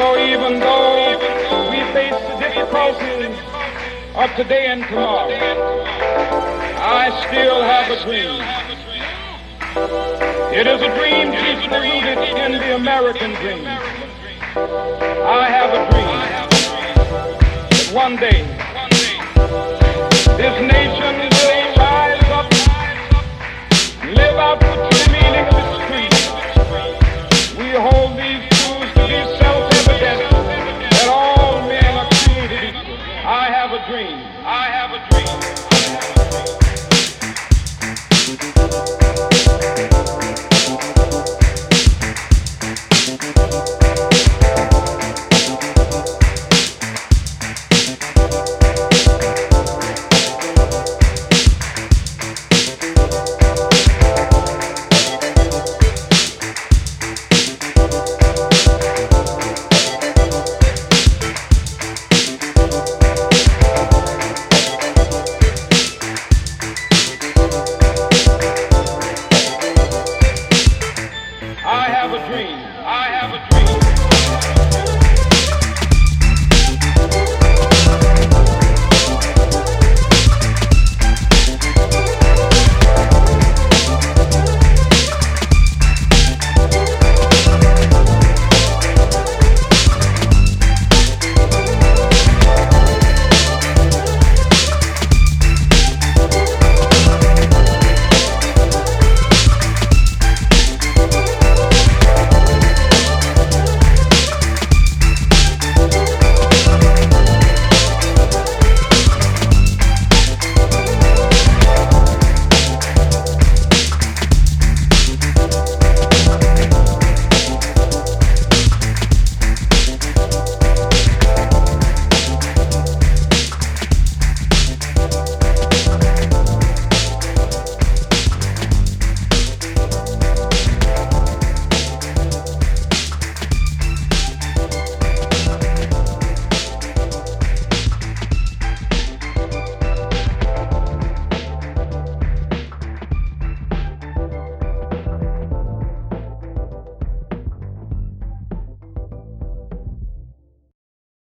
So even though we face the difficulties of today and tomorrow, I still have a dream. It is a dream deeply rooted in the American dream. I have a dream that one day